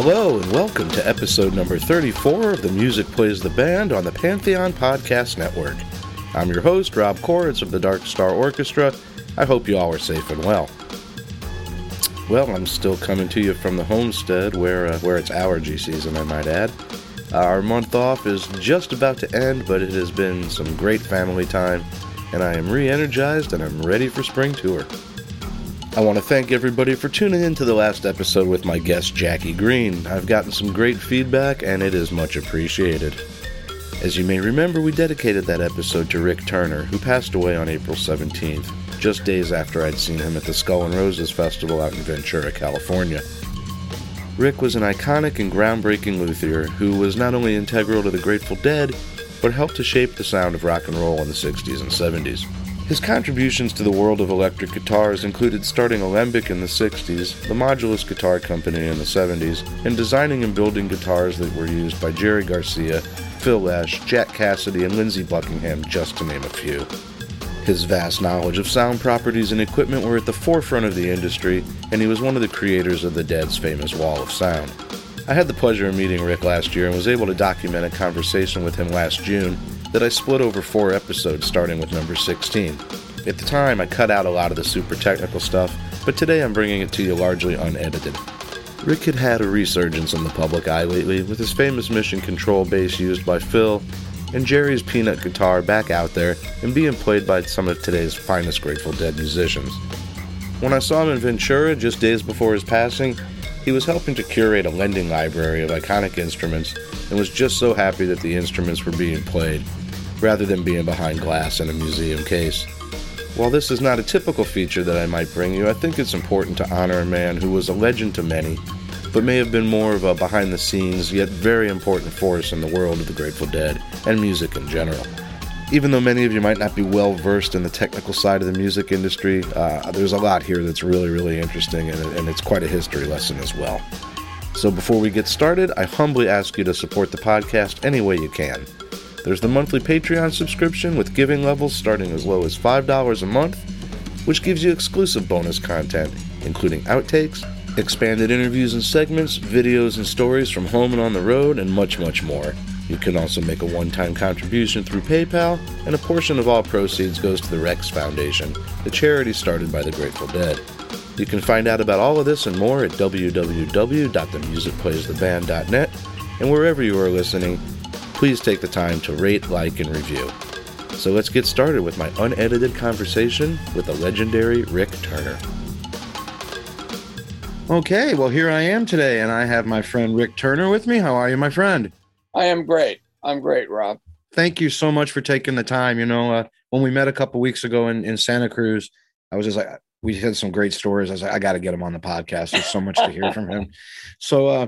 Hello, and welcome to episode number 34 of the Music Plays the Band on the Pantheon Podcast Network. I'm your host, Rob Koritz of the Dark Star Orchestra. I hope you all are safe and well. Well, I'm still coming to you from the homestead where, uh, where it's allergy season, I might add. Our month off is just about to end, but it has been some great family time, and I am re energized and I'm ready for spring tour. I want to thank everybody for tuning in to the last episode with my guest Jackie Green. I've gotten some great feedback and it is much appreciated. As you may remember, we dedicated that episode to Rick Turner, who passed away on April 17th, just days after I'd seen him at the Skull and Roses Festival out in Ventura, California. Rick was an iconic and groundbreaking luthier who was not only integral to the Grateful Dead, but helped to shape the sound of rock and roll in the 60s and 70s. His contributions to the world of electric guitars included starting Alembic in the 60s, the Modulus Guitar Company in the 70s, and designing and building guitars that were used by Jerry Garcia, Phil Lesh, Jack Cassidy, and Lindsey Buckingham, just to name a few. His vast knowledge of sound properties and equipment were at the forefront of the industry, and he was one of the creators of the Dead's famous Wall of Sound. I had the pleasure of meeting Rick last year and was able to document a conversation with him last June that I split over four episodes starting with number 16. At the time, I cut out a lot of the super technical stuff, but today I'm bringing it to you largely unedited. Rick had had a resurgence in the public eye lately with his famous Mission Control bass used by Phil, and Jerry's Peanut guitar back out there and being played by some of today's finest Grateful Dead musicians. When I saw him in Ventura just days before his passing, he was helping to curate a lending library of iconic instruments and was just so happy that the instruments were being played rather than being behind glass in a museum case. While this is not a typical feature that I might bring you, I think it's important to honor a man who was a legend to many, but may have been more of a behind the scenes yet very important force in the world of the Grateful Dead and music in general. Even though many of you might not be well versed in the technical side of the music industry, uh, there's a lot here that's really, really interesting, and, and it's quite a history lesson as well. So before we get started, I humbly ask you to support the podcast any way you can. There's the monthly Patreon subscription with giving levels starting as low as $5 a month, which gives you exclusive bonus content, including outtakes, expanded interviews and segments, videos and stories from home and on the road, and much, much more. You can also make a one time contribution through PayPal, and a portion of all proceeds goes to the Rex Foundation, the charity started by the Grateful Dead. You can find out about all of this and more at www.themusicplaystheband.net, and wherever you are listening, please take the time to rate, like, and review. So let's get started with my unedited conversation with the legendary Rick Turner. Okay, well, here I am today, and I have my friend Rick Turner with me. How are you, my friend? I am great. I'm great, Rob. Thank you so much for taking the time. You know, uh, when we met a couple weeks ago in, in Santa Cruz, I was just like, we had some great stories. I was like, I got to get him on the podcast. There's so much to hear from him. So uh,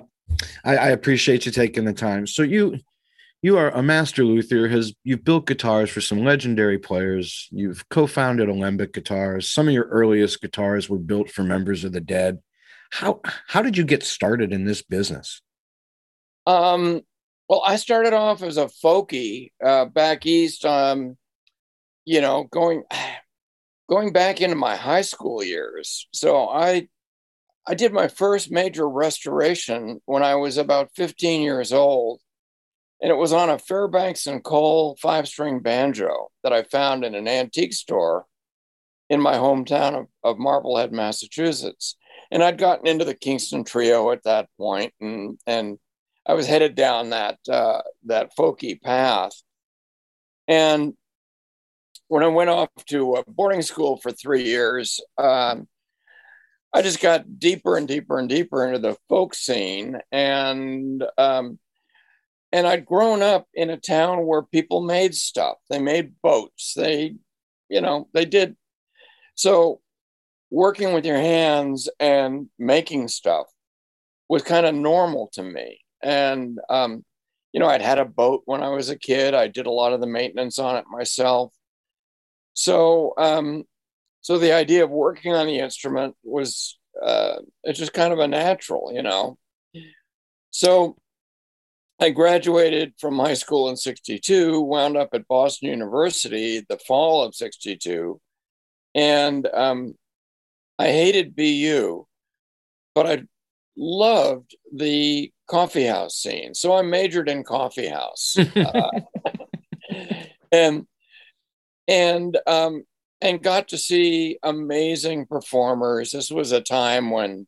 I, I appreciate you taking the time. So you you are a master luthier has you've built guitars for some legendary players you've co-founded alembic guitars some of your earliest guitars were built for members of the dead how how did you get started in this business um well i started off as a folkie uh, back east um you know going going back into my high school years so i i did my first major restoration when i was about 15 years old and it was on a Fairbanks and Cole five string banjo that I found in an antique store in my hometown of, of Marblehead, Massachusetts. And I'd gotten into the Kingston Trio at that point, and and I was headed down that uh, that folky path. And when I went off to a boarding school for three years, um, I just got deeper and deeper and deeper into the folk scene, and um, and I'd grown up in a town where people made stuff. They made boats. They, you know, they did. So working with your hands and making stuff was kind of normal to me. And, um, you know, I'd had a boat when I was a kid. I did a lot of the maintenance on it myself. So, um, so the idea of working on the instrument was, uh, it's just kind of a natural, you know. So I graduated from high school in 62, wound up at Boston University the fall of 62. And um, I hated BU, but I loved the coffee house scene. So I majored in coffee house. uh, and and um, and got to see amazing performers. This was a time when,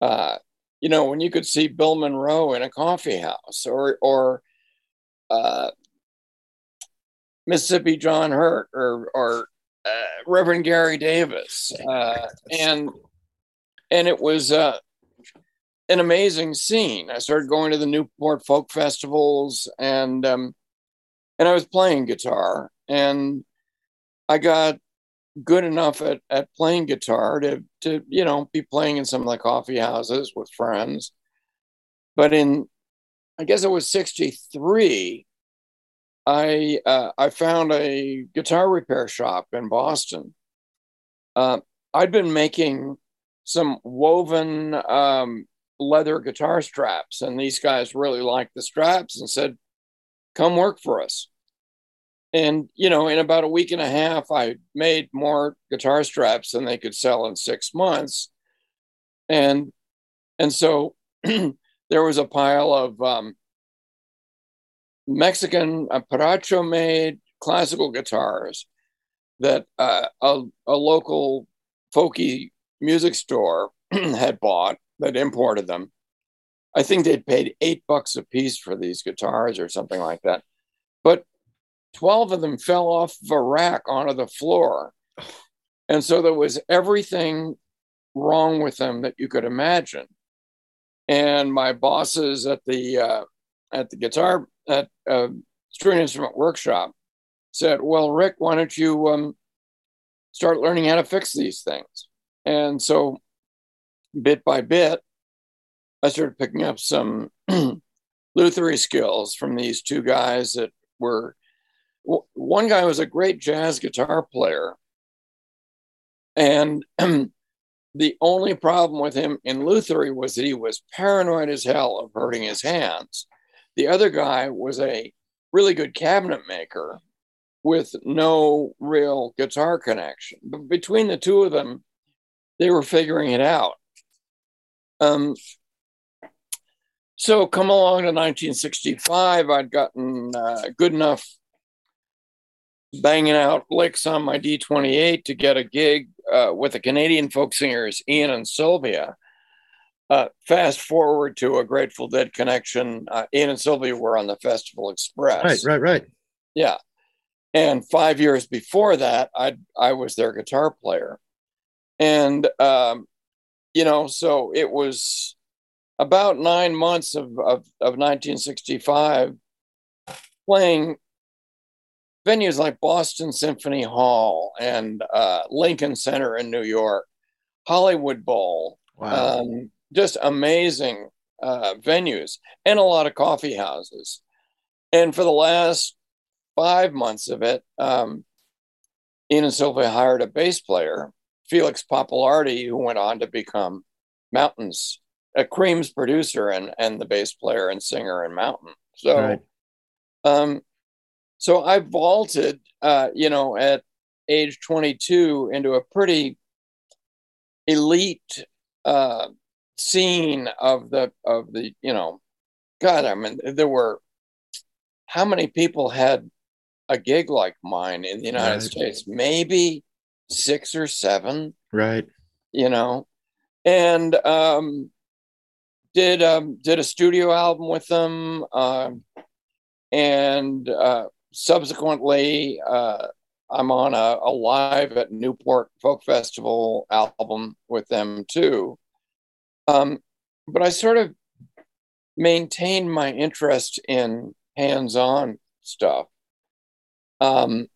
uh, you know, when you could see Bill Monroe in a coffee house, or or uh, Mississippi John Hurt, or or uh, Reverend Gary Davis, uh, and and it was uh, an amazing scene. I started going to the Newport folk festivals, and um, and I was playing guitar, and I got good enough at, at playing guitar to to you know be playing in some of the coffee houses with friends. But in I guess it was '63. I uh, I found a guitar repair shop in Boston. Uh, I'd been making some woven um, leather guitar straps, and these guys really liked the straps and said, "Come work for us." And you know, in about a week and a half, I made more guitar straps than they could sell in six months, and and so there was a pile of um, Mexican uh, Paracho made classical guitars that uh, a, a local folky music store had bought that imported them. I think they'd paid eight bucks a piece for these guitars or something like that. But 12 of them fell off of a rack onto the floor. And so there was everything wrong with them that you could imagine. And my bosses at the uh, at the guitar at uh, string instrument workshop said, "Well, Rick, why don't you um, start learning how to fix these things?" And so, bit by bit, I started picking up some lutherie skills from these two guys that were one guy was a great jazz guitar player. And the only problem with him in Lutherie was that he was paranoid as hell of hurting his hands. The other guy was a really good cabinet maker with no real guitar connection. But between the two of them, they were figuring it out. Um, so come along to 1965, I'd gotten uh, good enough banging out licks on my D28 to get a gig uh, with the Canadian folk singers Ian and Sylvia. Uh, fast forward to a Grateful Dead connection. Uh, Ian and Sylvia were on the Festival Express. Right, right, right. Yeah. And five years before that, I I was their guitar player, and um, you know, so it was about nine months of of, of 1965 playing venues like Boston Symphony Hall and uh, Lincoln Center in New York, Hollywood Bowl. Wow. Um, just amazing uh, venues and a lot of coffee houses. And for the last five months of it, um, Ian and Sylvia hired a bass player, Felix Pappalardi, who went on to become Mountains, a Cream's producer and, and the bass player and singer in Mountain. So, right. um, so I vaulted, uh, you know, at age 22 into a pretty elite uh, scene of the of the you know, God, I mean, there were how many people had a gig like mine in the United right. States? Maybe six or seven. Right. You know, and um, did um, did a studio album with them, uh, and uh, subsequently, uh, I'm on a, a, live at Newport Folk Festival album with them too. Um, but I sort of maintained my interest in hands on stuff. Um,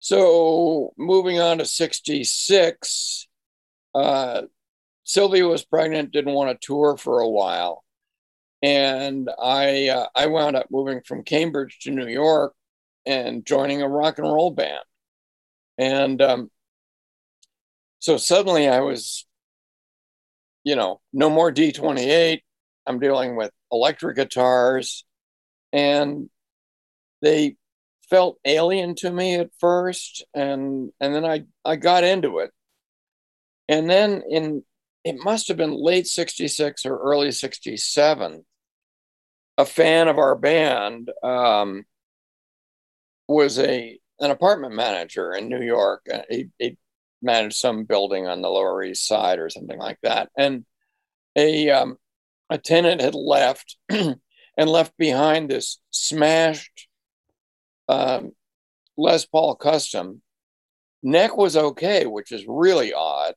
so moving on to 66, uh, Sylvia was pregnant, didn't want to tour for a while. And I uh, I wound up moving from Cambridge to New York and joining a rock and roll band, and um, so suddenly I was, you know, no more D twenty eight. I'm dealing with electric guitars, and they felt alien to me at first, and and then I I got into it, and then in it must have been late 66 or early 67 a fan of our band um, was a an apartment manager in new york. He, he managed some building on the lower east side or something like that. And a um, a tenant had left and left behind this smashed um, Les Paul Custom. Neck was okay, which is really odd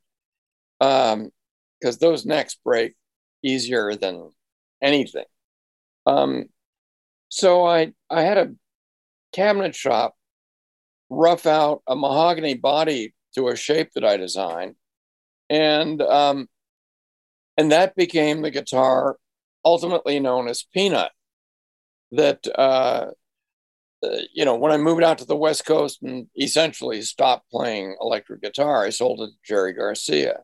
because um, those necks break easier than anything. Um, so I I had a cabinet shop rough out a mahogany body to a shape that I designed, and um, and that became the guitar ultimately known as Peanut. That uh, uh, you know, when I moved out to the West Coast and essentially stopped playing electric guitar, I sold it to Jerry Garcia.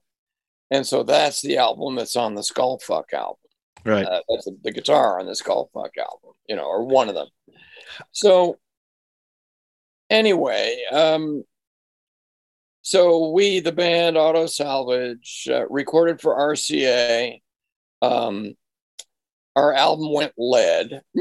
And so that's the album that's on the Skullfuck album. Right. Uh, that's the, the guitar on the Skullfuck album, you know, or one of them. So anyway, um, so we, the band Auto Salvage, uh, recorded for RCA. Um, our album went lead.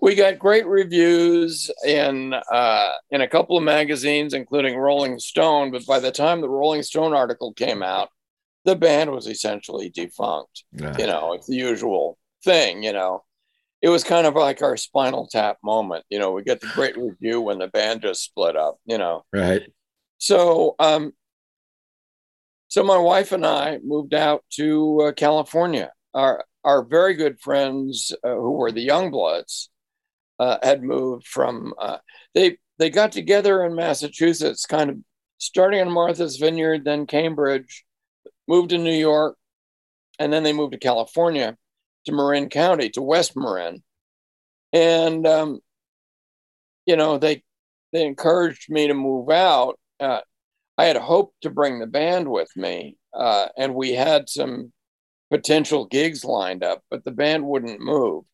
we got great reviews in uh, in a couple of magazines, including Rolling Stone. But by the time the Rolling Stone article came out, the band was essentially defunct. Yeah. You know, it's the usual thing. You know, it was kind of like our Spinal Tap moment. You know, we get the great review when the band just split up. You know, right. So, um, so my wife and I moved out to uh, California. Our our very good friends uh, who were the Youngbloods uh, had moved from. Uh, they they got together in Massachusetts, kind of starting in Martha's Vineyard, then Cambridge, moved to New York, and then they moved to California, to Marin County, to West Marin, and um, you know they they encouraged me to move out. Uh, I had hoped to bring the band with me, uh, and we had some potential gigs lined up, but the band wouldn't move.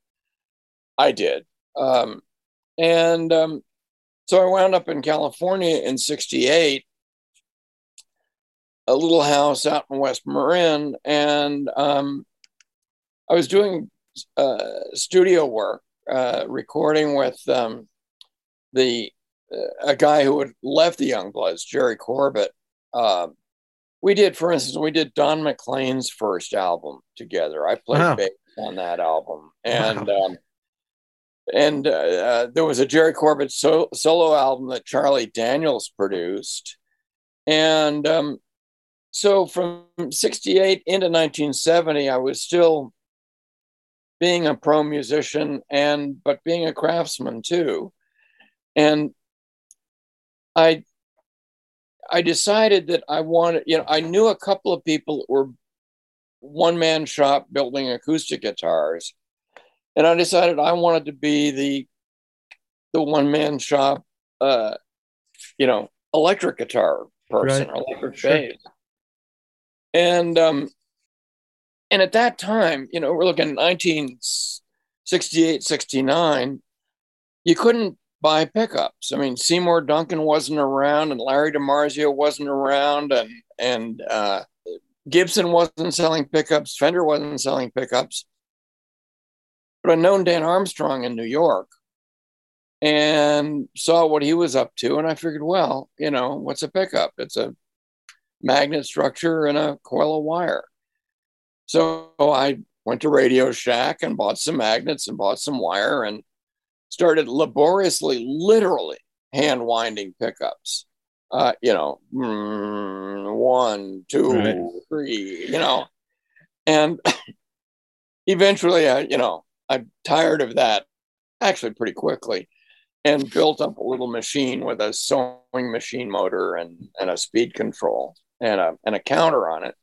I did. Um, and um, so I wound up in California in 68, a little house out in West Marin, and um, I was doing uh, studio work, uh, recording with um, the a guy who had left the Youngbloods, Jerry Corbett. Uh, we did, for instance, we did Don McLean's first album together. I played wow. bass on that album, and wow. um, and uh, uh, there was a Jerry Corbett so- solo album that Charlie Daniels produced, and um, so from '68 into 1970, I was still being a pro musician and but being a craftsman too, and I I decided that I wanted, you know, I knew a couple of people that were one man shop building acoustic guitars. And I decided I wanted to be the the one man shop uh you know, electric guitar person, right. electric sure. bass. And um and at that time, you know, we're looking 1968, 69, you couldn't buy pickups. I mean, Seymour Duncan wasn't around, and Larry DiMarzio wasn't around, and and uh, Gibson wasn't selling pickups. Fender wasn't selling pickups. But I known Dan Armstrong in New York, and saw what he was up to, and I figured, well, you know, what's a pickup? It's a magnet structure and a coil of wire. So I went to Radio Shack and bought some magnets and bought some wire and started laboriously, literally hand winding pickups. Uh, you know, mm, one, two, right. three, you know, and eventually, I, you know, I'm tired of that actually pretty quickly and built up a little machine with a sewing machine motor and, and a speed control and a, and a counter on it.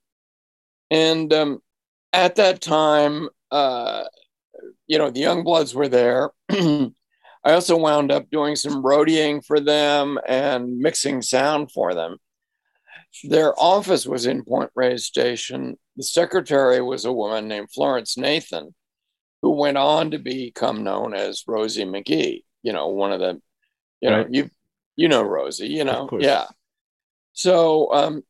And um, at that time, uh, you know, the Youngbloods were there. I also wound up doing some roadieing for them and mixing sound for them. Their office was in Point Reyes Station. The secretary was a woman named Florence Nathan, who went on to become known as Rosie McGee. You know, one of the, you know, you you know Rosie, you know, yeah. So um,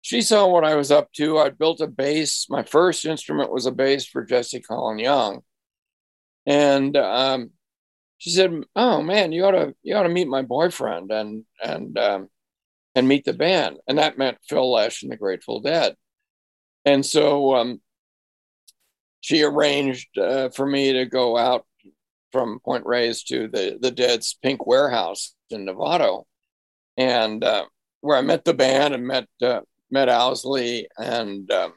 she saw what I was up to. I built a bass. My first instrument was a bass for Jesse Colin Young, and um, she said, "Oh man, you ought to you ought to meet my boyfriend and and um, and meet the band." And that meant Phil Lesh and the Grateful Dead. And so um, she arranged uh, for me to go out from Point Reyes to the the Dead's Pink Warehouse in Novato, and uh, where I met the band and met uh, met Owsley and um,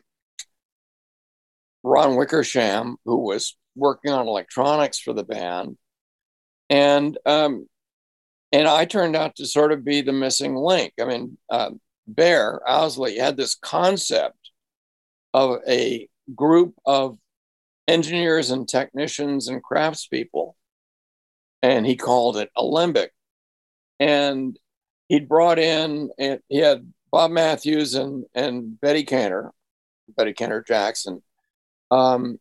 Ron Wickersham, who was working on electronics for the band, and um, and I turned out to sort of be the missing link. I mean, uh, Bear Owsley had this concept of a group of engineers and technicians and craftspeople, and he called it Alembic. And he'd brought in, and he had Bob Matthews and and Betty Cantor, Betty Cantor Jackson, um,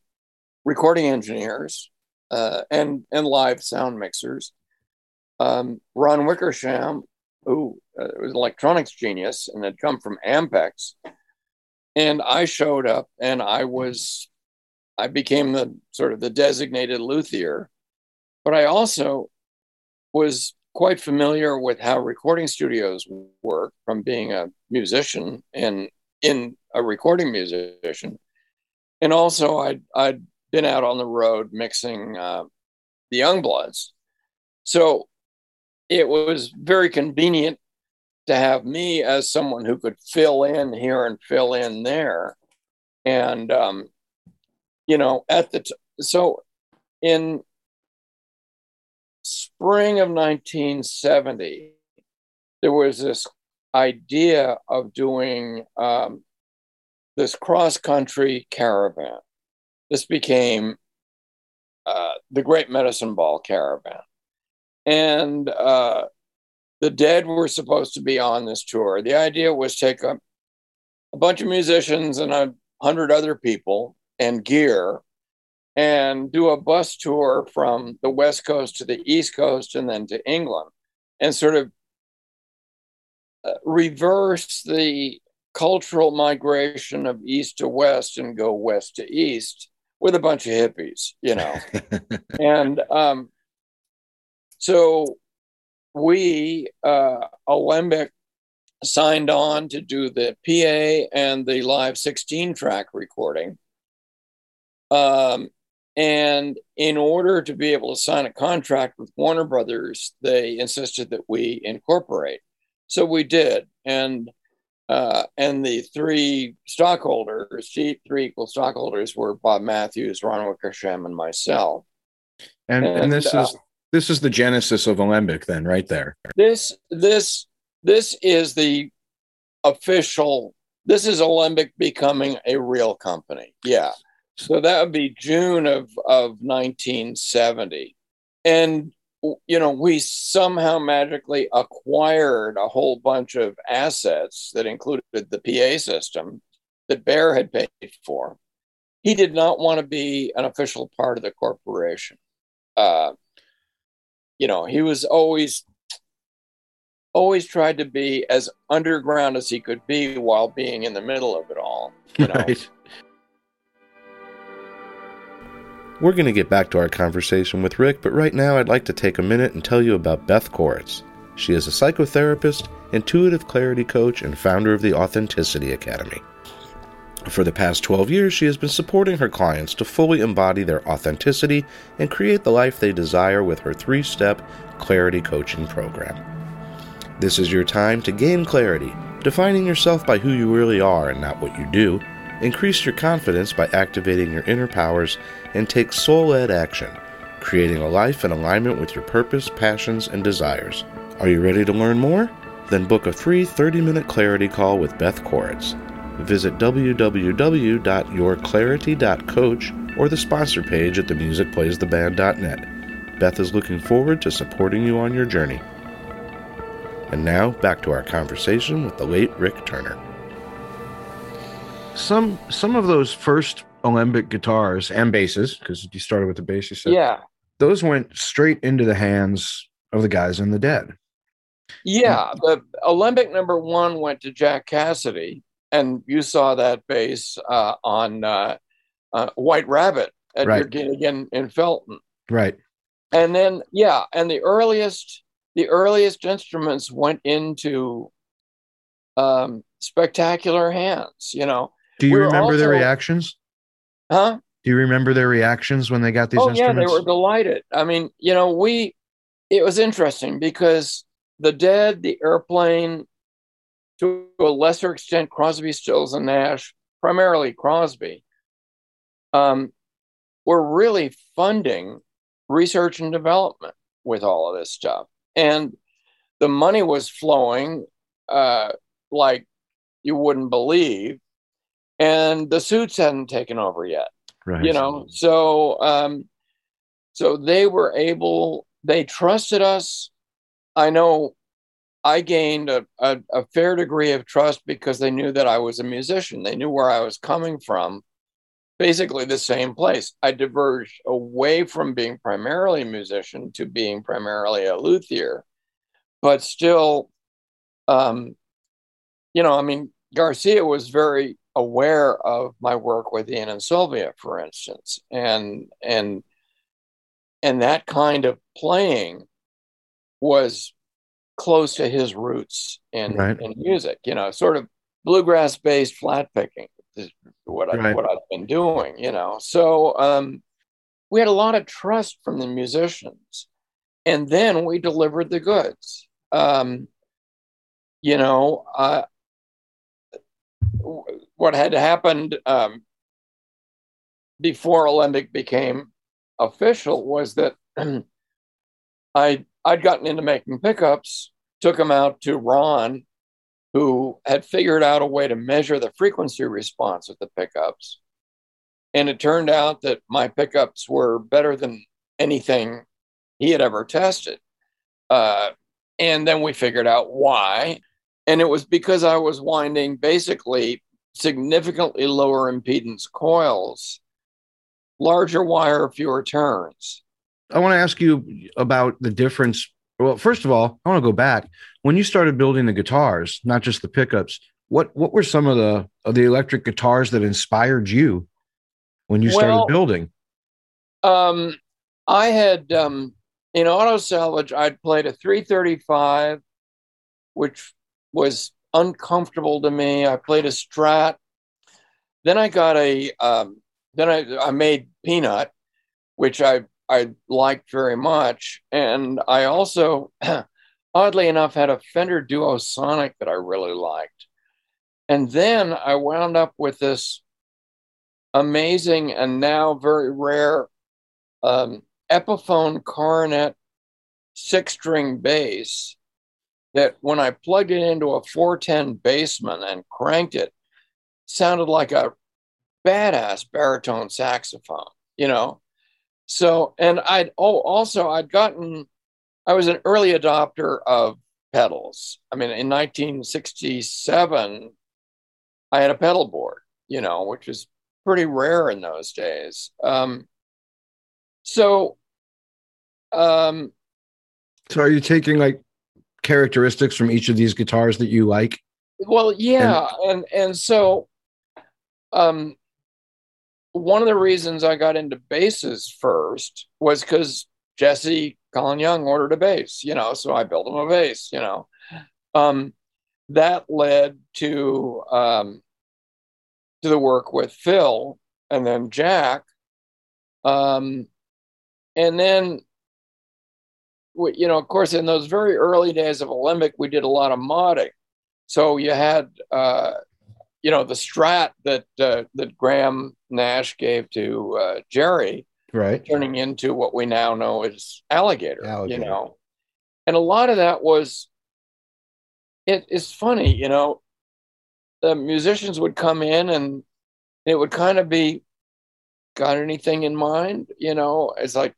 recording engineers uh, and and live sound mixers. Um, Ron Wickersham, who uh, was an electronics genius and had come from Ampex, and I showed up and I was, I became the sort of the designated luthier, but I also was quite familiar with how recording studios work from being a musician and in a recording musician. And also I'd, I'd been out on the road mixing uh, the Youngbloods. So it was very convenient to have me as someone who could fill in here and fill in there. And, um, you know, at the, t- so in spring of 1970, there was this idea of doing um, this cross country caravan. This became uh, the Great Medicine Ball Caravan. And uh, the Dead were supposed to be on this tour. The idea was take a, a bunch of musicians and a hundred other people and gear and do a bus tour from the West Coast to the East Coast and then to England and sort of uh, reverse the cultural migration of East to West and go West to East with a bunch of hippies, you know. and um, so we, uh, Alembic, signed on to do the PA and the live 16 track recording. Um, and in order to be able to sign a contract with Warner Brothers, they insisted that we incorporate. So we did. And uh, and the three stockholders, three equal stockholders, were Bob Matthews, Ron Wickersham, and myself. And, and, and this uh, is this is the genesis of Alembic, then, right there. This this this is the official. This is Alembic becoming a real company. Yeah. So that would be June of of 1970, and you know we somehow magically acquired a whole bunch of assets that included the PA system that Bear had paid for. He did not want to be an official part of the corporation. Uh, you know, he was always always tried to be as underground as he could be while being in the middle of it all. You know? Right. We're going to get back to our conversation with Rick, but right now I'd like to take a minute and tell you about Beth Koritz. She is a psychotherapist, intuitive clarity coach, and founder of the Authenticity Academy. For the past 12 years, she has been supporting her clients to fully embody their authenticity and create the life they desire with her three step clarity coaching program. This is your time to gain clarity, defining yourself by who you really are and not what you do, increase your confidence by activating your inner powers, and take soul led action, creating a life in alignment with your purpose, passions, and desires. Are you ready to learn more? Then book a free 30 minute clarity call with Beth Koritz visit www.yourclarity.coach or the sponsor page at themusicplaystheband.net. Beth is looking forward to supporting you on your journey. And now, back to our conversation with the late Rick Turner. Some some of those first Alembic guitars and basses, because you started with the bass, you said, yeah, those went straight into the hands of the guys in the Dead. Yeah, the Alembic number one went to Jack Cassidy, and you saw that bass uh, on uh, uh, White Rabbit at Right. your gig in, in Felton. Right. And then, yeah, and the earliest, the earliest instruments went into um, spectacular hands. You know, Do you We remember their also- reactions? Huh? Do you remember their reactions when they got these oh yeah, instruments? they were delighted. I mean, you know, we. It was interesting because the Dead, the Airplane, to a lesser extent, Crosby, Stills, and Nash, primarily Crosby, um, were really funding research and development with all of this stuff, and the money was flowing uh, like you wouldn't believe, and the suits hadn't taken over yet right. you know? So um so they were able they trusted us. I know i gained a, a, a fair degree of trust because they knew that i was a musician. They knew where i was coming from. Basically the same place. I diverged away from being primarily a musician to being primarily a luthier. But still um you know i mean garcia was very aware of my work with Ian and Sylvia, for instance, and and and that kind of playing was close to his roots in Right. in music. You know, sort of bluegrass based flat picking is what I Right. what I've been doing. You know, so um, we had a lot of trust from the musicians, and then we delivered the goods. Um, you know, uh, what had happened um, before Alembic became official was that I I'd gotten into making pickups, took them out to Ron, who had figured out a way to measure the frequency response of the pickups, and it turned out that my pickups were better than anything he had ever tested. Uh, and then we figured out why. And it was because I was winding basically significantly lower impedance coils, larger wire, fewer turns. I want to ask you about the difference. Well, first of all, I want to go back when you started building the guitars, not just the pickups. What what were some of the of the electric guitars that inspired you when you started Well- building? Um, I had um, in auto salvage, I'd played a 335, which was uncomfortable to me. I played a Strat. Then I got a um, then I I made Peanut, which I I liked very much, and I also, oddly enough, had a Fender Duo Sonic that I really liked. And then I wound up with this amazing and now very rare um, Epiphone Coronet six string bass that when I plugged it into a 410 Bassman and cranked it, sounded like a badass baritone saxophone, you know? So, and I'd, oh, also, I'd gotten, I was an early adopter of pedals. I mean, in 1967, I had a pedal board, you know, which is pretty rare in those days. Um, so, um, So are you taking like characteristics from each of these guitars that you like? well, yeah, and and so, um, one of the reasons I got into basses first was because Jesse Colin Young ordered a bass, you know, so I built him a bass, you know. Um, that led to um, to the work with Phil and then Jack, um, and then you know, of course, in those very early days of Alembic, we did a lot of modding. So you had, uh, you know, the Strat that uh, that Graham Nash gave to uh, Jerry, Right. turning into what we now know as alligator, Alligator. you know and a lot of that was it is funny you know the musicians would come in and it would kind of be got anything in mind you know it's like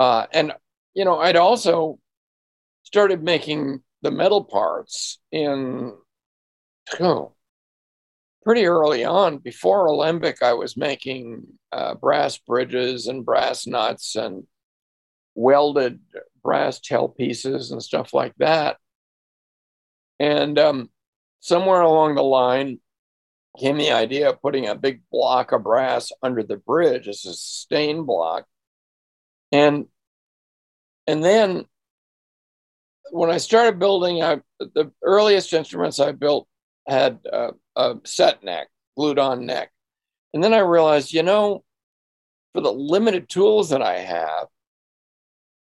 uh and you know i'd also started making the metal parts in oh, pretty early on before alembic i was making uh, brass bridges and brass nuts and welded brass tail pieces and stuff like that and um, somewhere along the line came the idea of putting a big block of brass under the bridge as a sustain block. And and then when I started building, I, the earliest instruments I built had a, a set neck, glued on neck. And then I realized, you know, for the limited tools that I have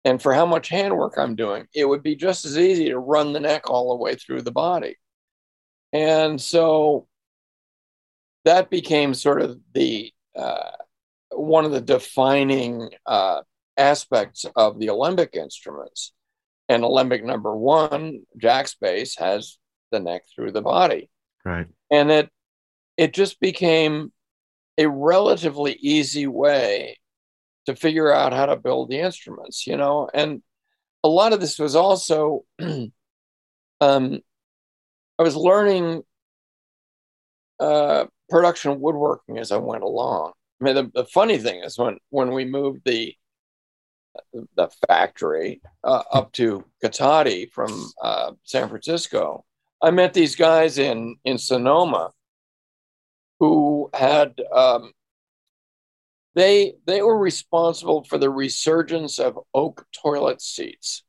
and for how much handwork I'm doing, it would be just as easy to run the neck all the way through the body. And so that became sort of the uh, one of the defining uh, aspects of the alembic instruments. And alembic number one, Jack's bass, has the neck through the body. Right. And it it just became a relatively easy way to figure out how to build the instruments, you know. And a lot of this was also um, I was learning uh, production woodworking as I went along. I mean, the, the funny thing is when when we moved the the factory uh, up to Cotati from uh, San Francisco, I met these guys in in Sonoma who had um, they they were responsible for the resurgence of oak toilet seats.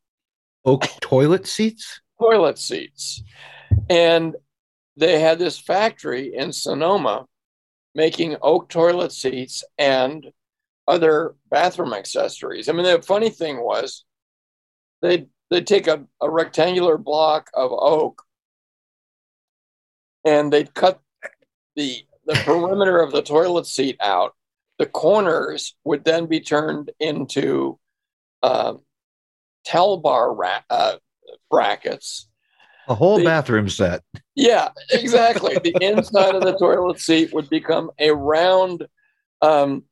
Oak toilet seats. Toilet seats, and they had this factory in Sonoma making oak toilet seats and other bathroom accessories. I mean, the funny thing was they'd, they'd take a, a rectangular block of oak and they'd cut the, the perimeter of the toilet seat out. The corners would then be turned into uh, towel bar ra- uh, brackets a whole the, bathroom set. Yeah, exactly. the inside of the toilet seat would become a round um,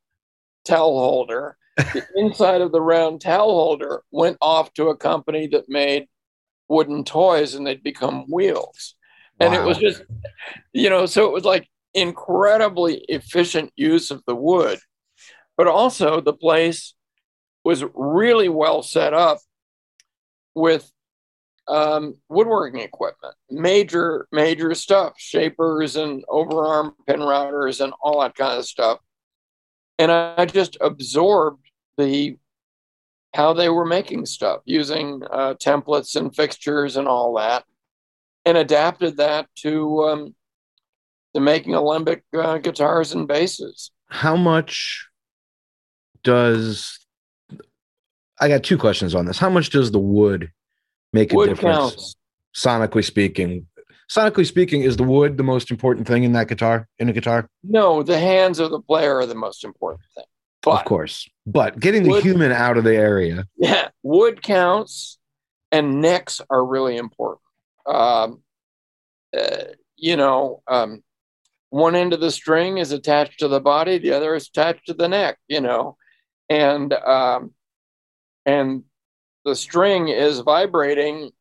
towel holder. The inside of the round towel holder went off to a company that made wooden toys and they'd become wheels. And wow. it was just, you know, so it was like incredibly efficient use of the wood. But also, the place was really well set up with um, woodworking equipment, major, major stuff, shapers and overarm pin routers and all that kind of stuff. And I just absorbed the how they were making stuff using uh, templates and fixtures and all that, and adapted that to um, to making alembic uh, guitars and basses. How much does I got two questions on this? How much does the wood make a wood difference. Counts. Sonically speaking, sonically speaking, is the wood the most important thing in that guitar? In a guitar? No, the hands of the player are the most important thing. But of course, but getting wood, the human out of the area. Yeah, wood counts, and necks are really important. Um, uh, you know, um, one end of the string is attached to the body, the other is attached to the neck. You know, and um, and the string is vibrating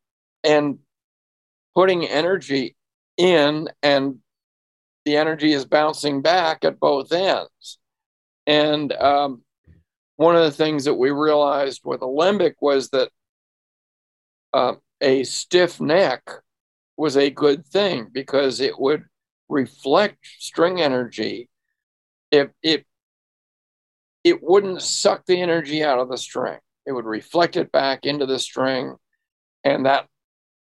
and putting energy in and the energy is bouncing back at both ends. And um, one of the things that we realized with alembic was that uh, a stiff neck was a good thing because it would reflect string energy. It it it wouldn't suck the energy out of the string. It would reflect it back into the string, and that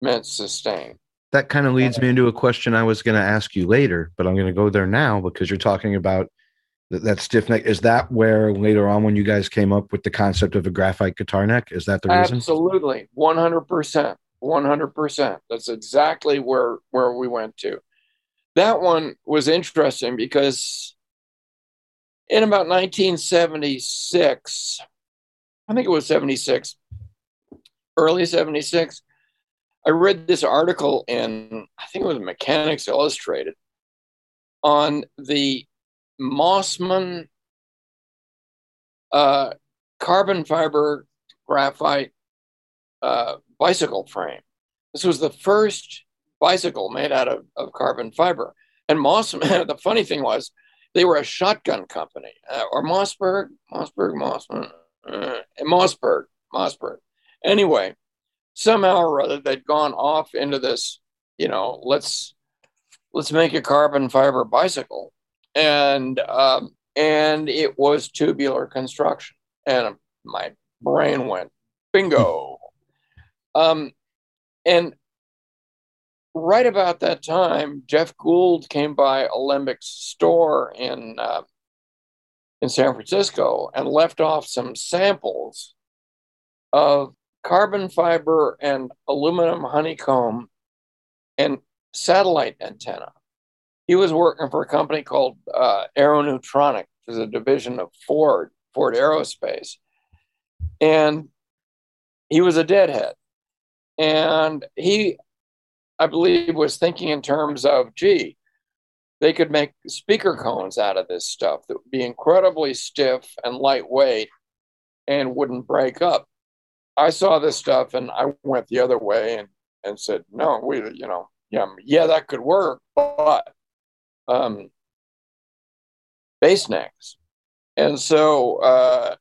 meant sustain. That kind of leads me into a question I was going to ask you later, but I'm going to go there now because you're talking about that, that stiff neck. Is that where later on when you guys came up with the concept of a graphite guitar neck? Is that the reason? Absolutely, 100%. 100%. That's exactly where where we went to. That one was interesting because in about 1976, I think it was 76, early 76. I read this article in, I think it was Mechanix Illustrated, on the Mossman uh, carbon fiber graphite uh, bicycle frame. This was the first bicycle made out of, of carbon fiber. And Mossman, the funny thing was, they were a shotgun company, uh, or Mossberg, Mossberg, Mossman, uh, Mossberg, Mossberg. Anyway, somehow or other, they'd gone off into this, you know, let's let's make a carbon fiber bicycle. And, um, and it was tubular construction. And my brain went bingo. um, and right about that time, Jeff Gould came by Alembic's store in uh, in San Francisco and left off some samples of carbon fiber and aluminum honeycomb and satellite antenna. He was working for a company called uh, Aeronutronic, which is a division of Ford, Ford Aerospace. And he was a deadhead. And he, I believe, was thinking in terms of, gee, they could make speaker cones out of this stuff that would be incredibly stiff and lightweight and wouldn't break up. I saw this stuff and I went the other way and, and said, no, we, you know, yeah, yeah, that could work, but um, bass necks. And so, uh,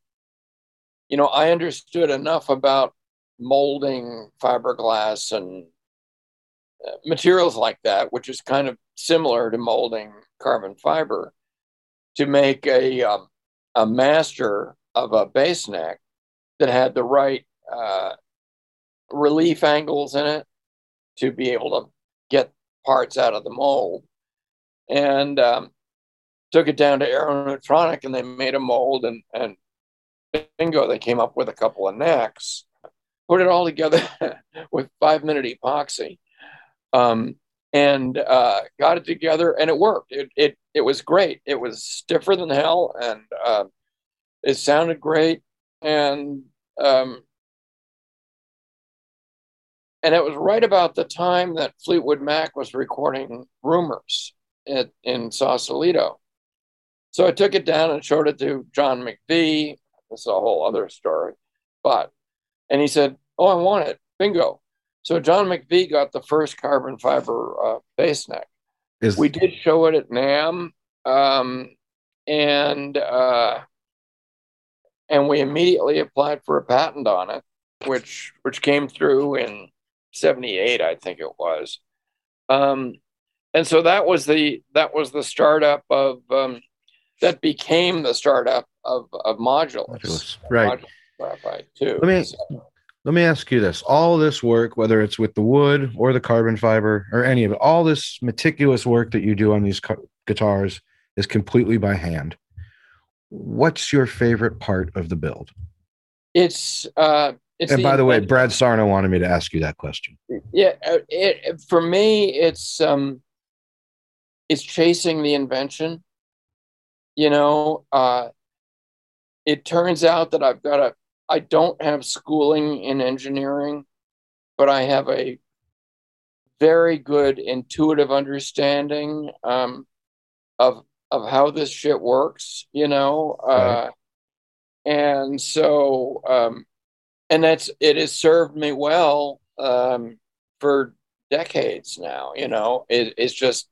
you know, I understood enough about molding fiberglass and uh, materials like that, which is kind of similar to molding carbon fiber, to make a um, a master of a bass neck that had the right uh, relief angles in it to be able to get parts out of the mold, and um, took it down to Aeronutronic, and they made a mold, and and bingo, they came up with a couple of necks put it all together with five minute epoxy um, and uh, got it together and it worked. It, it, it was great. It was stiffer than hell and uh, it sounded great. And, um, and it was right about the time that Fleetwood Mac was recording Rumours at, in Sausalito. So I took it down and showed it to John McVie. This is a whole other story. But and he said, Oh, I want it. Bingo. So John McVie got the first carbon fiber uh, bass neck. Is... We did show it at NAMM, um, and uh, and we immediately applied for a patent on it, which which came through in '78, I think it was. Um, and so that was the that was the startup of um, that became the startup of of Modulus. Modulus right. Modulus graphite too. Let me so. let me ask you this: all this work, whether it's with the wood or the carbon fiber or any of it, all this meticulous work that you do on these guitars is completely by hand. What's your favorite part of the build? It's uh, it's and by the way, Brad Sarno wanted me to ask you that question. Yeah, uh, it, for me, it's um, it's chasing the invention. You know, uh, it turns out that I've got a I don't have schooling in engineering, but I have a very good intuitive understanding um, of of how this shit works, you know. Uh, and so, um, and that's it has served me well um, for decades now. You know, it, it's just.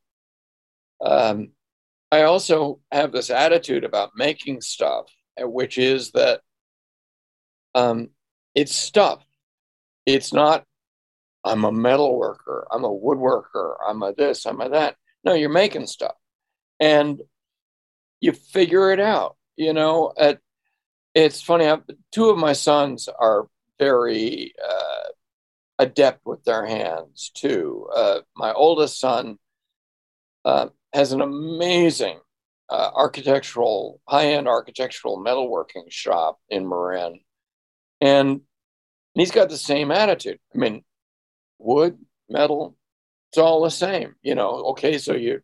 Um, I also have this attitude about making stuff, which is that um, it's stuff. It's not, I'm a metal worker, I'm a woodworker, I'm a this, I'm a that. No, you're making stuff. And you figure it out, you know. At, it's funny, I've, two of my sons are very uh, adept with their hands too. Uh, my oldest son uh, has an amazing uh, architectural, high end architectural metalworking shop in Marin. And he's got the same attitude. I mean, wood, metal, it's all the same. You know, okay, so you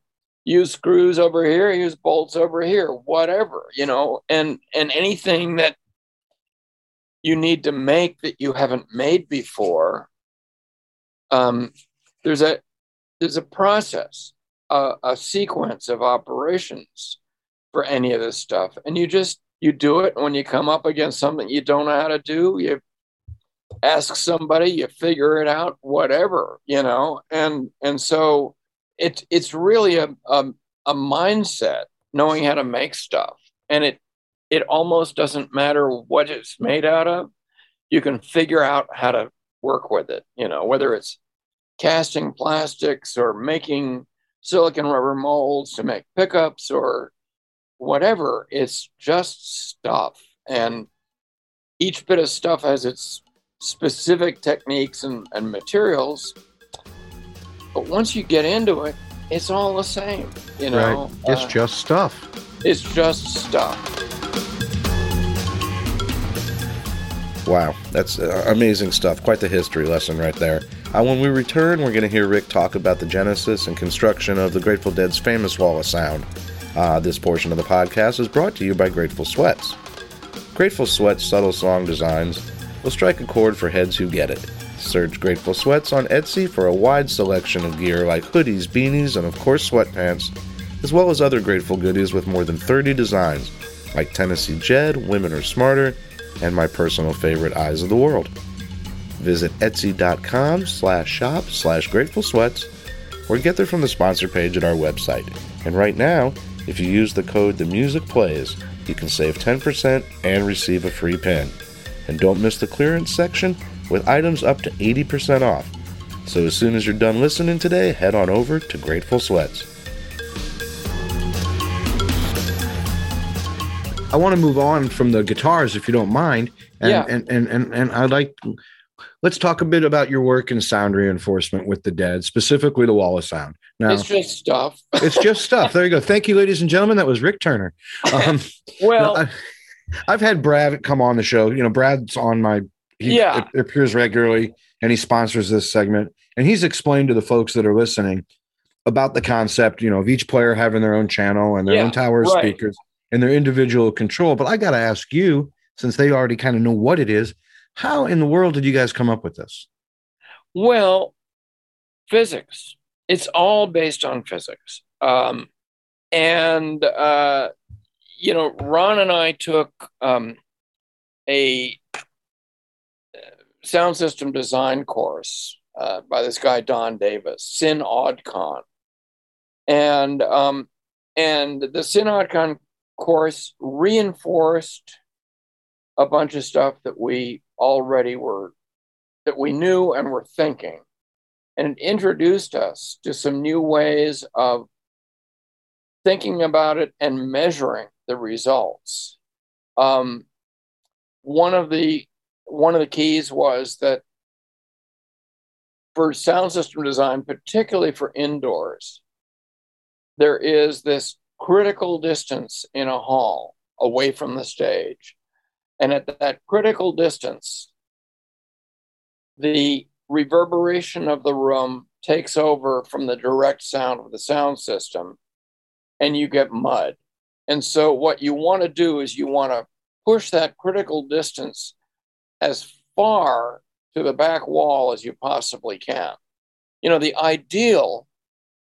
use screws over here, use bolts over here, whatever, you know, and and anything that you need to make that you haven't made before, um, there's a there's a process, a, a sequence of operations for any of this stuff, and you just you do it when you come up against something you don't know how to do you ask somebody you figure it out whatever you know and and so it it's really a, a a mindset knowing how to make stuff and it it almost doesn't matter what it's made out of you can figure out how to work with it you know whether it's casting plastics or making silicon rubber molds to make pickups or whatever. It's just stuff. And each bit of stuff has its specific techniques and, and materials. But once you get into it, it's all the same. You know, right. it's uh, just stuff. It's just stuff. Wow, that's uh, amazing stuff. Quite the history lesson right there. Uh, when we return, we're going to hear Rick talk about the genesis and construction of the Grateful Dead's famous Wall of Sound. Uh, this portion of the podcast is brought to you by Grateful Sweats. Grateful Sweats' subtle song designs will strike a chord for heads who get it. Search Grateful Sweats on Etsy for a wide selection of gear like hoodies, beanies, and of course sweatpants, as well as other Grateful goodies with more than 30 designs like Tennessee Jed, Women Are Smarter, and my personal favorite, Eyes of the World. Visit etsy.com slash shop slash grateful sweats or get there from the sponsor page at our website. And right now, if you use the code The Music Plays, you can save 10% and receive a free pin. And don't miss the clearance section with items up to 80% off. So as soon as you're done listening today, head on over to Grateful Sweats. I want to move on from the guitars, if you don't mind. And, yeah. and, and, and, and I'd like, let's talk a bit about your work in sound reinforcement with the dead, specifically the wall of sound. Now, it's just stuff. it's just stuff. There you go. Thank you, ladies and gentlemen. That was Rick Turner. Um, well, I, have had Brad come on the show. You know, Brad's on my, he yeah. appears regularly and he sponsors this segment. And he's explained to the folks that are listening about the concept, you know, of each player having their own channel and their yeah, own tower right. speakers and their individual control. But I got to ask you, since they already kind of know what it is, how in the world did you guys come up with this? Well, physics. It's all based on physics. Um, and, uh, you know, Ron and I took um, a sound system design course uh, by this guy, Don Davis, Syn-Aud-Con. And um, and the Syn-Aud-Con course reinforced a bunch of stuff that we already were that we knew and were thinking and it introduced us to some new ways of thinking about it and measuring the results um, one of the one of the keys was that for sound system design particularly for indoors there is this critical distance in a hall away from the stage. And at that critical distance, the reverberation of the room takes over from the direct sound of the sound system, and you get mud. And so, what you want to do is you want to push that critical distance as far to the back wall as you possibly can. You know, the ideal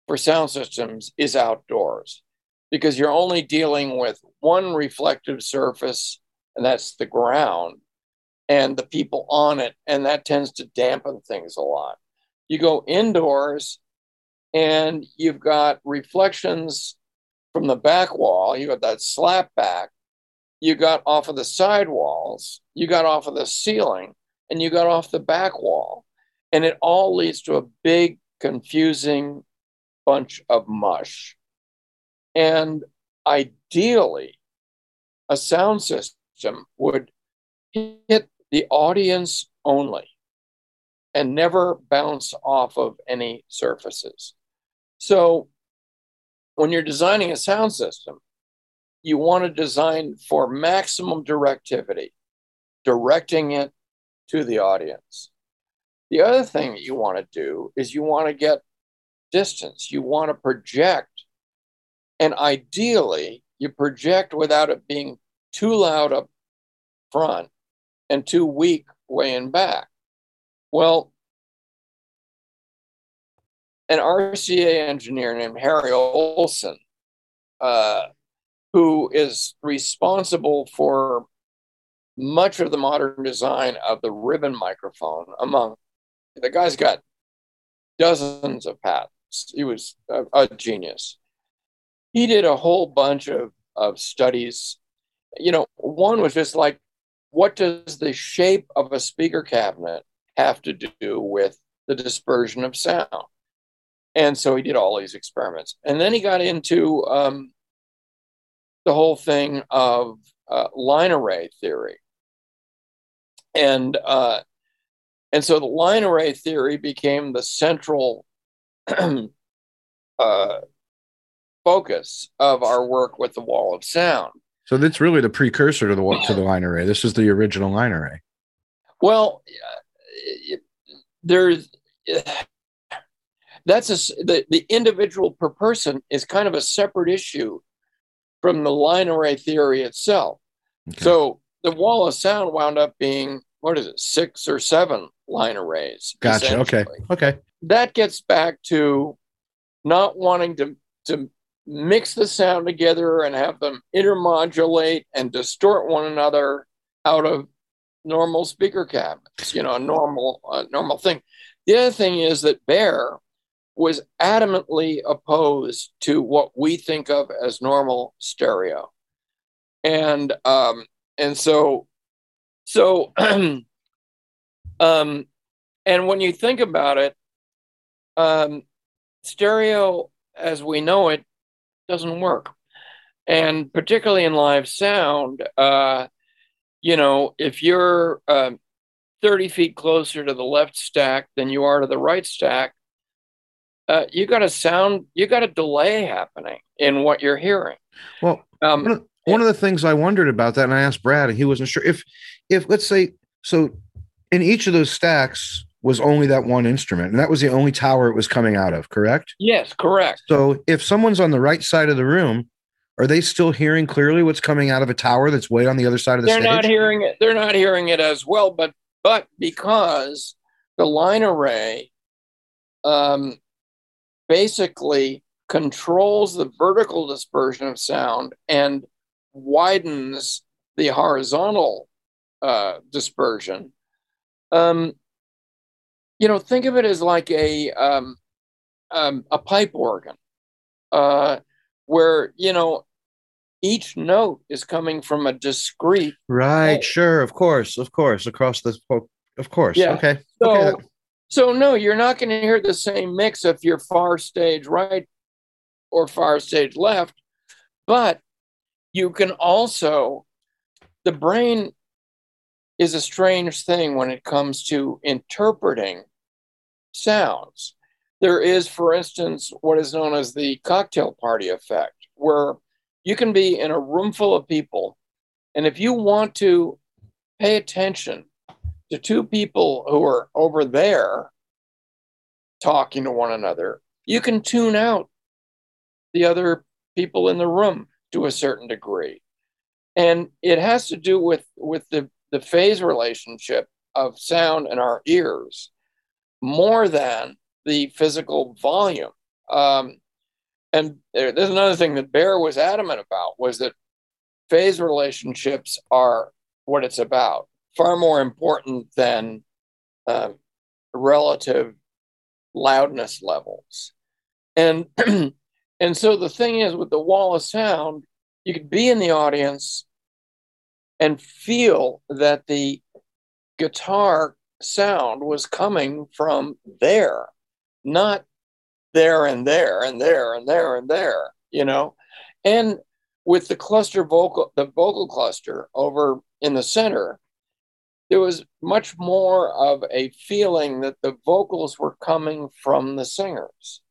for sound systems is outdoors because you're only dealing with one reflective surface, and that's the ground, and the people on it, and that tends to dampen things a lot. You go indoors, and you've got reflections from the back wall, You've got that slap back, you got off of the side walls, you got off of the ceiling, and you got off the back wall. And it all leads to a big, confusing bunch of mush. And ideally, a sound system would hit the audience only and never bounce off of any surfaces. So, when you're designing a sound system, you want to design for maximum directivity, directing it to the audience. The other thing that you want to do is you want to get distance, you want to project and ideally, you project without it being too loud up front and too weak way in back. Well, an RCA engineer named Harry Olson, uh, who is responsible for much of the modern design of the ribbon microphone, among the guy's got dozens of patents. He was a, a genius he did a whole bunch of, of studies. You know, one was just like, what does the shape of a speaker cabinet have to do with the dispersion of sound? and so he did all these experiments, and then he got into um, the whole thing of uh, line array theory, and uh, and so the line array theory became the central uh, focus of our work with the wall of sound. So that's really the precursor to the to the line array. This is the original line array. Well, there's that's a the, the individual per person is kind of a separate issue from the line array theory itself. Okay. So the wall of sound wound up being what is it, six or seven line arrays. Gotcha. Okay. Okay. That gets back to not wanting to to mix the sound together and have them intermodulate and distort one another out of normal speaker cabinets, you know, a normal uh, normal thing. The other thing is that Bear was adamantly opposed to what we think of as normal stereo, and um, and so so um, and when you think about it, um, stereo as we know it doesn't work. And particularly in live sound, uh, you know, if you're uh, 30 feet closer to the left stack than you are to the right stack, uh, you got a sound, you got a delay happening in what you're hearing. Well, um, one, of, one of the things I wondered about that, and I asked Brad, and he wasn't sure if, if let's say, so in each of those stacks, was only that one instrument, and that was the only tower it was coming out of, correct? Yes, correct. So if someone's on the right side of the room, are they still hearing clearly what's coming out of a tower that's way on the other side of the they're stage? not hearing it. They're not hearing it as well, but but because the line array um, basically controls the vertical dispersion of sound and widens the horizontal uh, dispersion. Um, you know, think of it as like a um, um, a pipe organ, uh, where you know each note is coming from a discrete. Right. Hole. Sure. Of course. Of course. Across the. Of course. Yeah. Okay. So, okay. So no, you're not going to hear the same mix if you're far stage right or far stage left, but you can also the brain is a strange thing when it comes to interpreting sounds. There is, for instance, what is known as the cocktail party effect, where you can be in a room full of people, and if you want to pay attention to two people who are over there talking to one another, you can tune out the other people in the room to a certain degree. And it has to do with, with the, the phase relationship of sound in our ears more than the physical volume. Um, and there, there's another thing that Bear was adamant about was that phase relationships are what it's about, far more important than uh, relative loudness levels. And and so the thing is with the wall of sound, you could be in the audience and feel that the guitar sound was coming from there, not there and there and there and there and there, you know? And with the cluster vocal, the vocal cluster over in the center, there was much more of a feeling that the vocals were coming from the singers,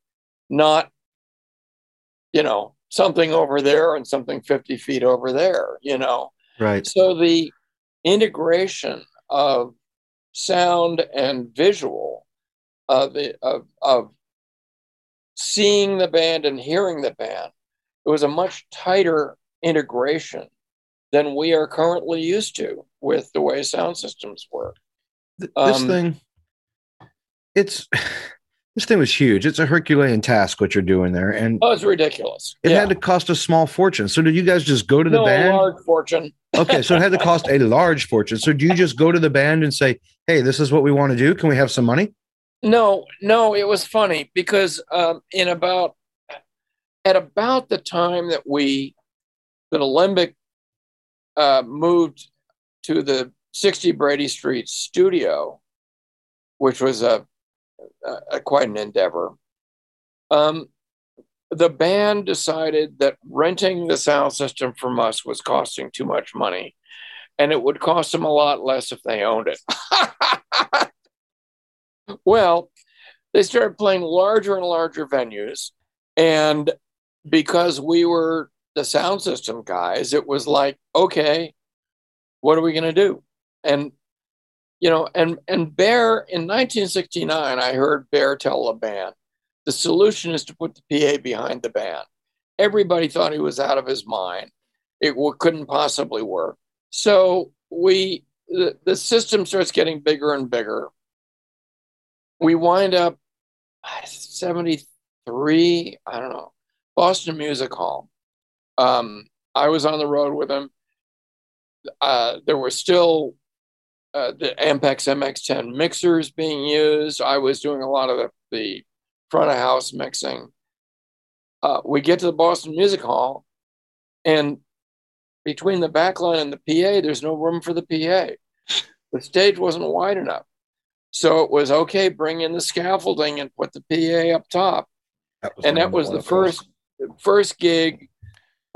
not, you know, something over there and something 50 feet over there, you know? Right. So the integration of sound and visual of, the of, of seeing the band and hearing the band. It was a much tighter integration than we are currently used to with the way sound systems work. This um, thing, it's this thing was huge. It's a Herculean task what you're doing there, and oh, it's ridiculous. It yeah. had to cost a small fortune. So did you guys just go to the no, band? large fortune. okay, so it had to cost a large fortune. So do you just go to the band and say, "Hey, this is what we want to do. Can we have some money?" No, no. It was funny because um, in about at about the time that we that Alembic uh, moved to the 60 Brady Street studio, which was a, a, quite an endeavor. Um, the band decided that renting the sound system from us was costing too much money and it would cost them a lot less if they owned it. well, they started playing larger and larger venues. And because we were the sound system guys, it was like, okay, what are we going to do? And, you know, and, and Bear in 1969, I heard Bear tell the band, the solution is to put the PA behind the band. Everybody thought he was out of his mind. It w- couldn't possibly work. So we the, the system starts getting bigger and bigger. We wind up 73, I don't know, Boston Music Hall. Um, I was on the road with him. Uh, there were still uh, the Ampex MX10 mixers being used. I was doing a lot of the, the front of house mixing. Uh, we get to the Boston Music Hall, and between the back line and the PA, there's no room for the PA. The stage wasn't wide enough. So it was okay, bring in the scaffolding and put the PA up top. That and that was the first first gig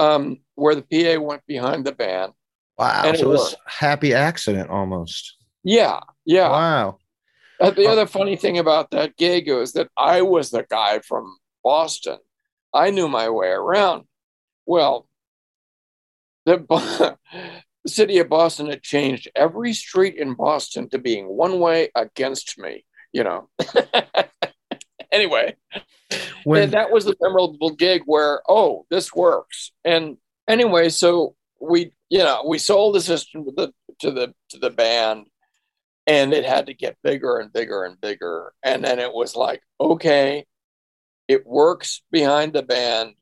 um, where the PA went behind the band. Wow. And so it was happy accident almost. Yeah. Yeah. Wow. Uh, the other funny thing about that gig was that I was the guy from Boston. I knew my way around. Well, the, the city of Boston had changed every street in Boston to being one way against me, you know. anyway, when that was the memorable gig where, oh, this works. And anyway, so we, you know, we sold the system to the to the to the band and it had to get bigger and bigger and bigger. And then it was like, okay, it works behind the band.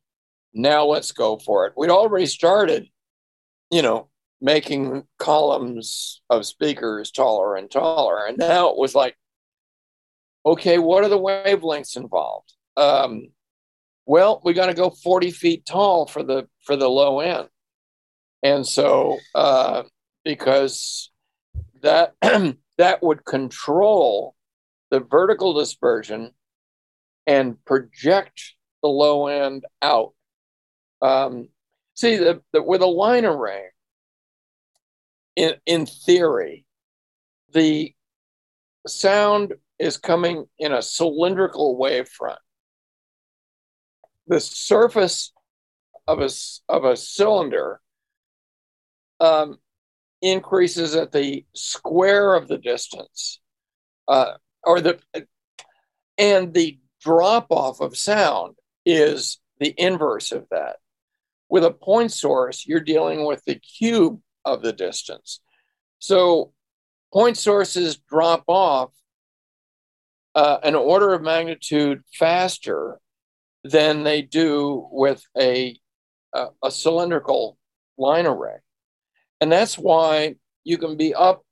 Now let's go for it. We'd already started you know, making columns of speakers taller and taller. And now it was like, okay, what are the wavelengths involved? Um, well, we got to go 40 feet tall for the for the low end. And so uh, because that that would control the vertical dispersion and project the low end out. Um, See, the, the, with a line array, in, in theory, the sound is coming in a cylindrical wavefront. The surface of a, of a cylinder um, increases at the square of the distance, uh, or the and the drop off of sound is the inverse of that. With a point source, you're dealing with the cube of the distance. So point sources drop off uh, an order of magnitude faster than they do with a, a, a cylindrical line array. And that's why you can be up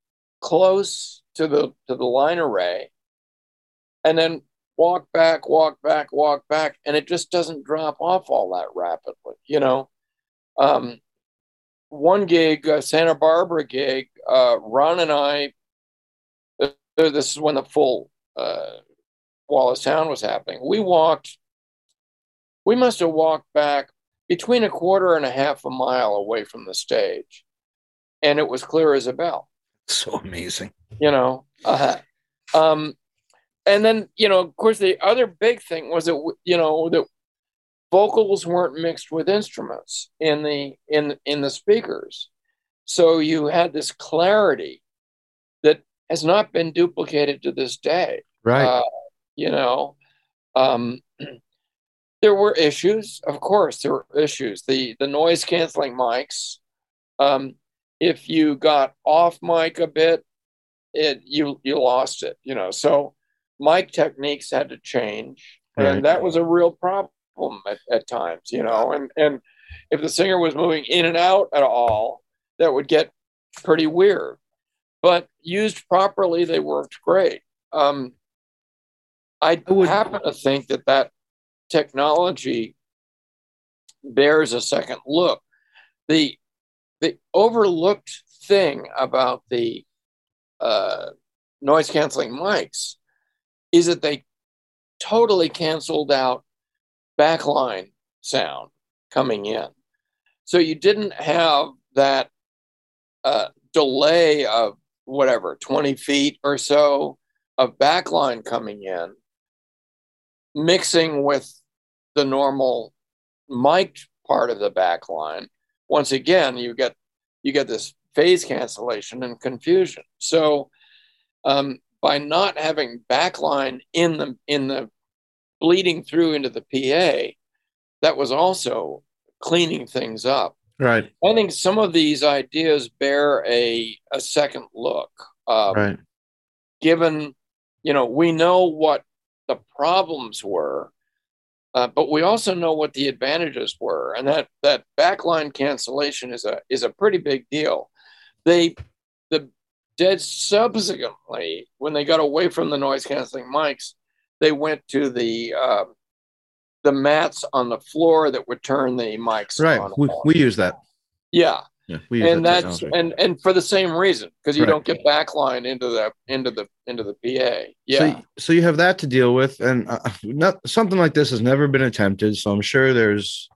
close to the to the line array and then walk back, walk back, walk back, and it just doesn't drop off all that rapidly, you know. Um, one gig, uh, Santa Barbara gig, uh, Ron and I, uh, this is when the full uh, Wall of Sound was happening. We walked, we must have walked back between a quarter and a half a mile away from the stage, and it was clear as a bell. So amazing, you know. Uh, um, and then you know of course the other big thing was that you know that vocals weren't mixed with instruments in the in in the speakers so you had this clarity that has not been duplicated to this day right uh, you know um, there were issues of course there were issues the the noise canceling mics um, if you got off mic a bit it you you lost it you know so mic techniques had to change, right. and that was a real problem at, at times, you know. And and if the singer was moving in and out at all, that would get pretty weird. But used properly, they worked great. Um, I would happen to think that that technology bears a second look. The the overlooked thing about the uh, noise canceling mics is that they totally canceled out backline sound coming in. So you didn't have that uh, delay of whatever, 20 feet or so of backline coming in, mixing with the normal mic part of the backline. Once again, you get you get this phase cancellation and confusion. So um, by not having backline in the in the bleeding through into the PA, that was also cleaning things up. Right. I think some of these ideas bear a a second look. Um, Right. Given, you know, we know what the problems were, uh, but we also know what the advantages were, and that that backline cancellation is a is a pretty big deal. They the dead subsequently when they got away from the noise canceling mics, they went to the uh, the mats on the floor that would turn the mics Right. on. We, we use that. yeah, Yeah. And that that's and and for the same reason because you don't get backline into the into the into the PA. Yeah, So, so you have that to deal with, and uh, not something like this has never been attempted. So I'm sure there's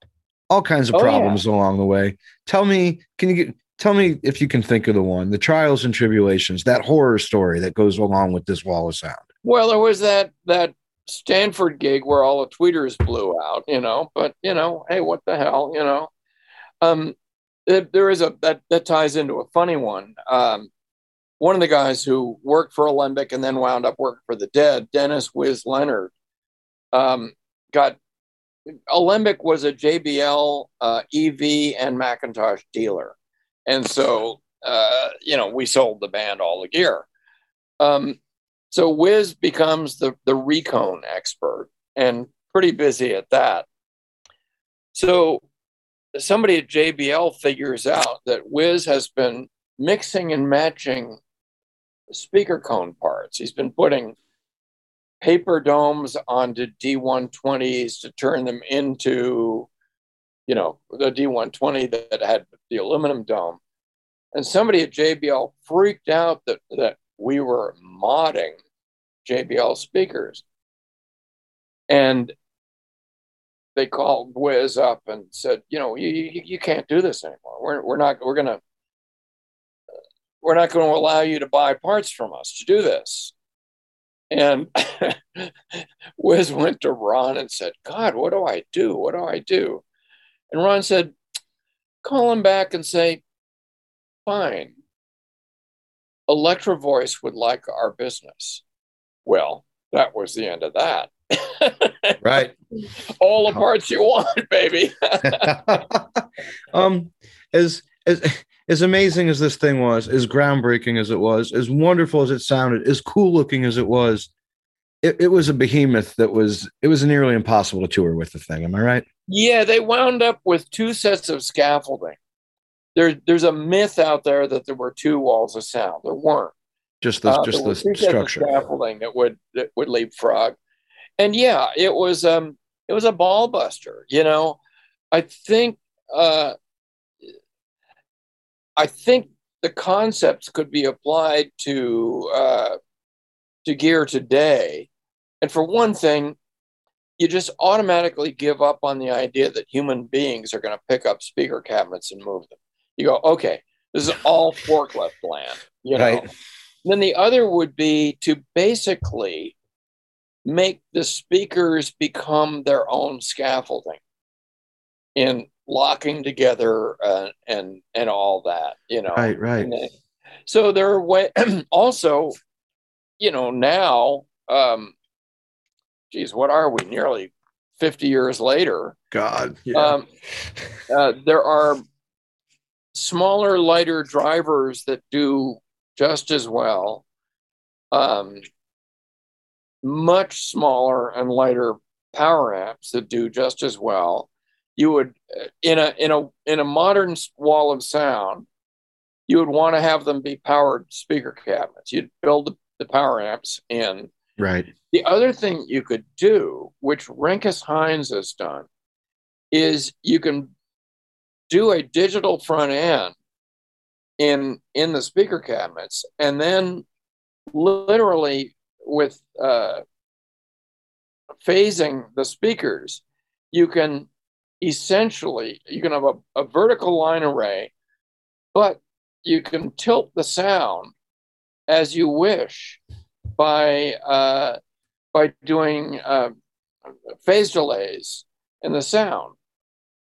all kinds of Oh, yeah. problems along the way. Tell me, can you get? Tell me if you can think of the one, the trials and tribulations, that horror story that goes along with this wall of sound. Well, there was that that Stanford gig where all the tweeters blew out, you know. But you know, hey, what the hell, you know? Um, there, is a that that ties into a funny one. Um, one of the guys who worked for Alembic and then wound up working for the Dead, Dennis Wiz Leonard, um, got Alembic was a JBL, uh, EV, and McIntosh dealer, and so uh, you know we sold the band all the gear. Um, so Wiz becomes the the recone expert and pretty busy at that. So somebody at JBL figures out that Wiz has been mixing and matching speaker cone parts. He's been putting paper domes onto D120s to turn them into, you know, the D120 that had the aluminum dome. And somebody at JBL freaked out that, that we were modding JBL speakers. And they called Wiz up and said, you know, you, you, you can't do this anymore. We're, we're not, we're to, we're not going to allow you to buy parts from us to do this. And Wiz went to Ron and said, God, what do I do? What do I do? And Ron said, call him back and say, fine. Electro Voice would like our business. Well, that was the end of that. Right. All the parts you want, baby. um, as as as amazing as this thing was, as groundbreaking as it was, as wonderful as it sounded, as cool looking as it was, it, it was a behemoth that was it was nearly impossible to tour with the thing. Am I right? yeah, they wound up with two sets of scaffolding. There, there's a myth out there that there were two walls of sound. There weren't. Just the Uh, just the scaffolding that would that would leapfrog, and yeah, it was um it was a ball buster. You know, I think uh, I think the concepts could be applied to uh, to gear today, and for one thing, you just automatically give up on the idea that human beings are going to pick up speaker cabinets and move them. You go, okay, this is all forklift land. You know. Right. Then the other would be to basically make the speakers become their own scaffolding in locking together uh, and and all that, you know. Right, right. Then- so there are way also, you know, now, um, geez, what are we? Nearly fifty years later, God. Yeah. um, uh, there are smaller, lighter drivers that do just as well. Um, much smaller and lighter power amps that do just as well. You would uh, in a in a in a modern wall of sound, you would want to have them be powered speaker cabinets. You'd build the, the power amps in. right. The other thing you could do, which Renkus-Heinz has done, is you can do a digital front end in in the speaker cabinets, and then literally with uh, phasing the speakers, you can essentially you can have a, a vertical line array, but you can tilt the sound as you wish by uh, by doing uh, phase delays in the sound,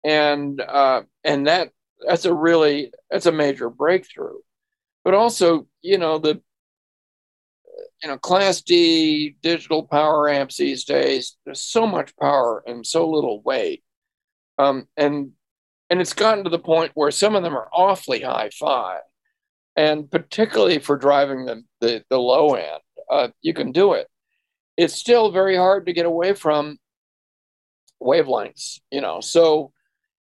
and uh, and that that's a really that's a major breakthrough. But also, you know the you know class D digital power amps these days. There's so much power and so little weight, um, and and it's gotten to the point where some of them are awfully hi-fi, and particularly for driving the the, the low end, uh, you can do it. It's still very hard to get away from wavelengths, you know. So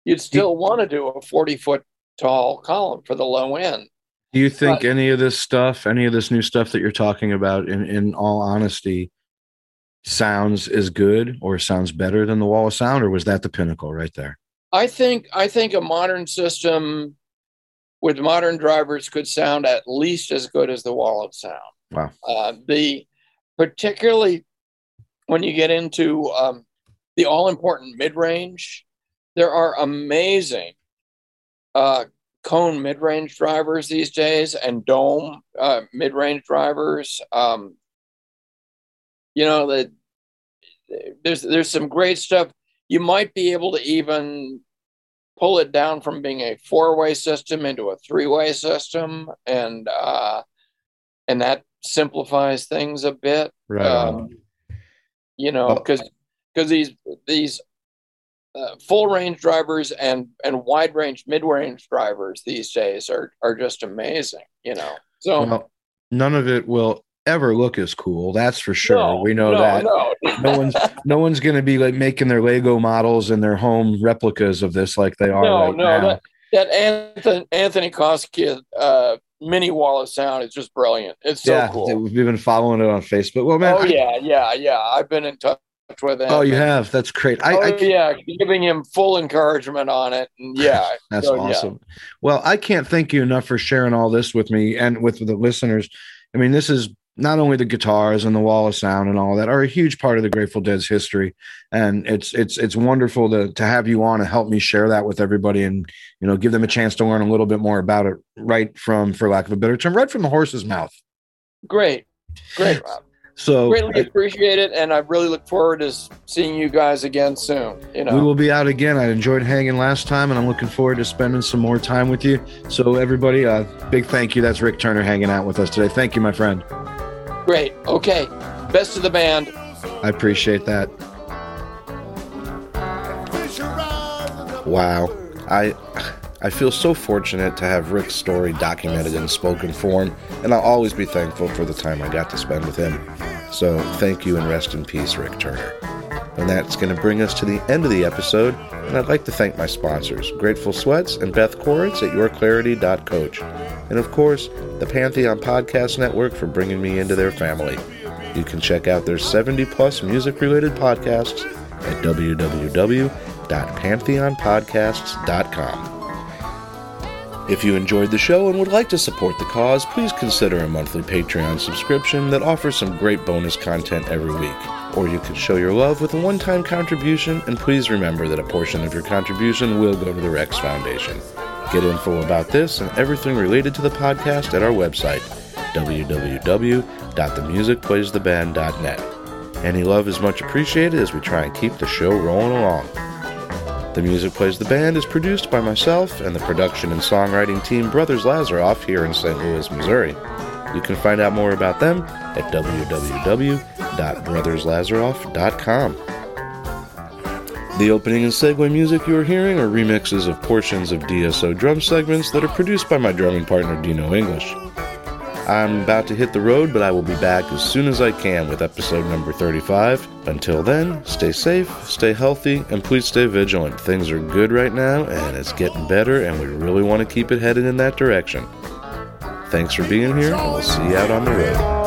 you'd still want to do a 40 foot tall column for the low end. Do you think but, any of this stuff, any of this new stuff that you're talking about, in, in all honesty, sounds as good or sounds better than the wall of sound, or was that the pinnacle right there? I think I think a modern system with modern drivers could sound at least as good as the wall of sound. Wow. Uh, the particularly when you get into um, the all important mid range, there are amazing uh, cone mid range drivers these days and dome uh, mid range drivers. Um, you know that there's there's some great stuff. You might be able to even pull it down from being a four way system into a three way system, and uh, and that simplifies things a bit. Right. Um, you know, because because these these uh, full range drivers and and wide range mid range drivers these days are are just amazing. You know, so well, none of it will ever look as cool. That's for sure. No, we know no, that. No. no one's no one's going to be like making their Lego models and their home replicas of this like they are no, right no, now. That, that Anthony Anthony Koski uh, mini wall of sound is just brilliant. It's so yeah, cool. We've been following it on Facebook. Well, man. Oh yeah, yeah, yeah. I've been in touch with him. Oh, you have? That's great. I, oh, I yeah, giving him full encouragement on it. And yeah, that's so, awesome. Yeah. Well, I can't thank you enough for sharing all this with me and with the listeners. I mean, this is not only the guitars and the wall of sound and all that are a huge part of the Grateful Dead's history, and it's it's it's wonderful to to have you on and help me share that with everybody, and you know give them a chance to learn a little bit more about it right from, for lack of a better term, right from the horse's mouth. Great, great, Rob. So greatly appreciate it, and I really look forward to seeing you guys again soon. You know, we will be out again. I enjoyed hanging last time, and I'm looking forward to spending some more time with you. So, everybody, uh, big thank you. That's Rick Turner hanging out with us today. Thank you, my friend. Great. Okay. Best of the band. I appreciate that. Wow. I I feel so fortunate to have Rick's story documented in spoken form, and I'll always be thankful for the time I got to spend with him. So thank you and rest in peace, Rick Turner. And that's going to bring us to the end of the episode, and I'd like to thank my sponsors, Grateful Sweats and Beth Koritz at yourclarity.coach, and of course, the Pantheon Podcast Network for bringing me into their family. You can check out their 70 plus music related podcasts at www.pantheonpodcasts.com. If you enjoyed the show and would like to support the cause, please consider a monthly Patreon subscription that offers some great bonus content every week. Or you can show your love with a one time contribution, and please remember that a portion of your contribution will go to the Rex Foundation. Get info about this and everything related to the podcast at our website, www.themusicplaystheband.net. Any love is much appreciated as we try and keep the show rolling along. The Music Plays the Band is produced by myself and the production and songwriting team Brothers Lazaroff here in St. Louis, Missouri. You can find out more about them at www.brotherslazaroff.com. The opening and segue music you are hearing are remixes of portions of DSO drum segments that are produced by my drumming partner Dino English. I'm about to hit the road, but I will be back as soon as I can with episode number 35. Until then, stay safe, stay healthy, and please stay vigilant. Things are good right now, and it's getting better, and we really want to keep it headed in that direction. Thanks for being here, and we'll see you out on the road.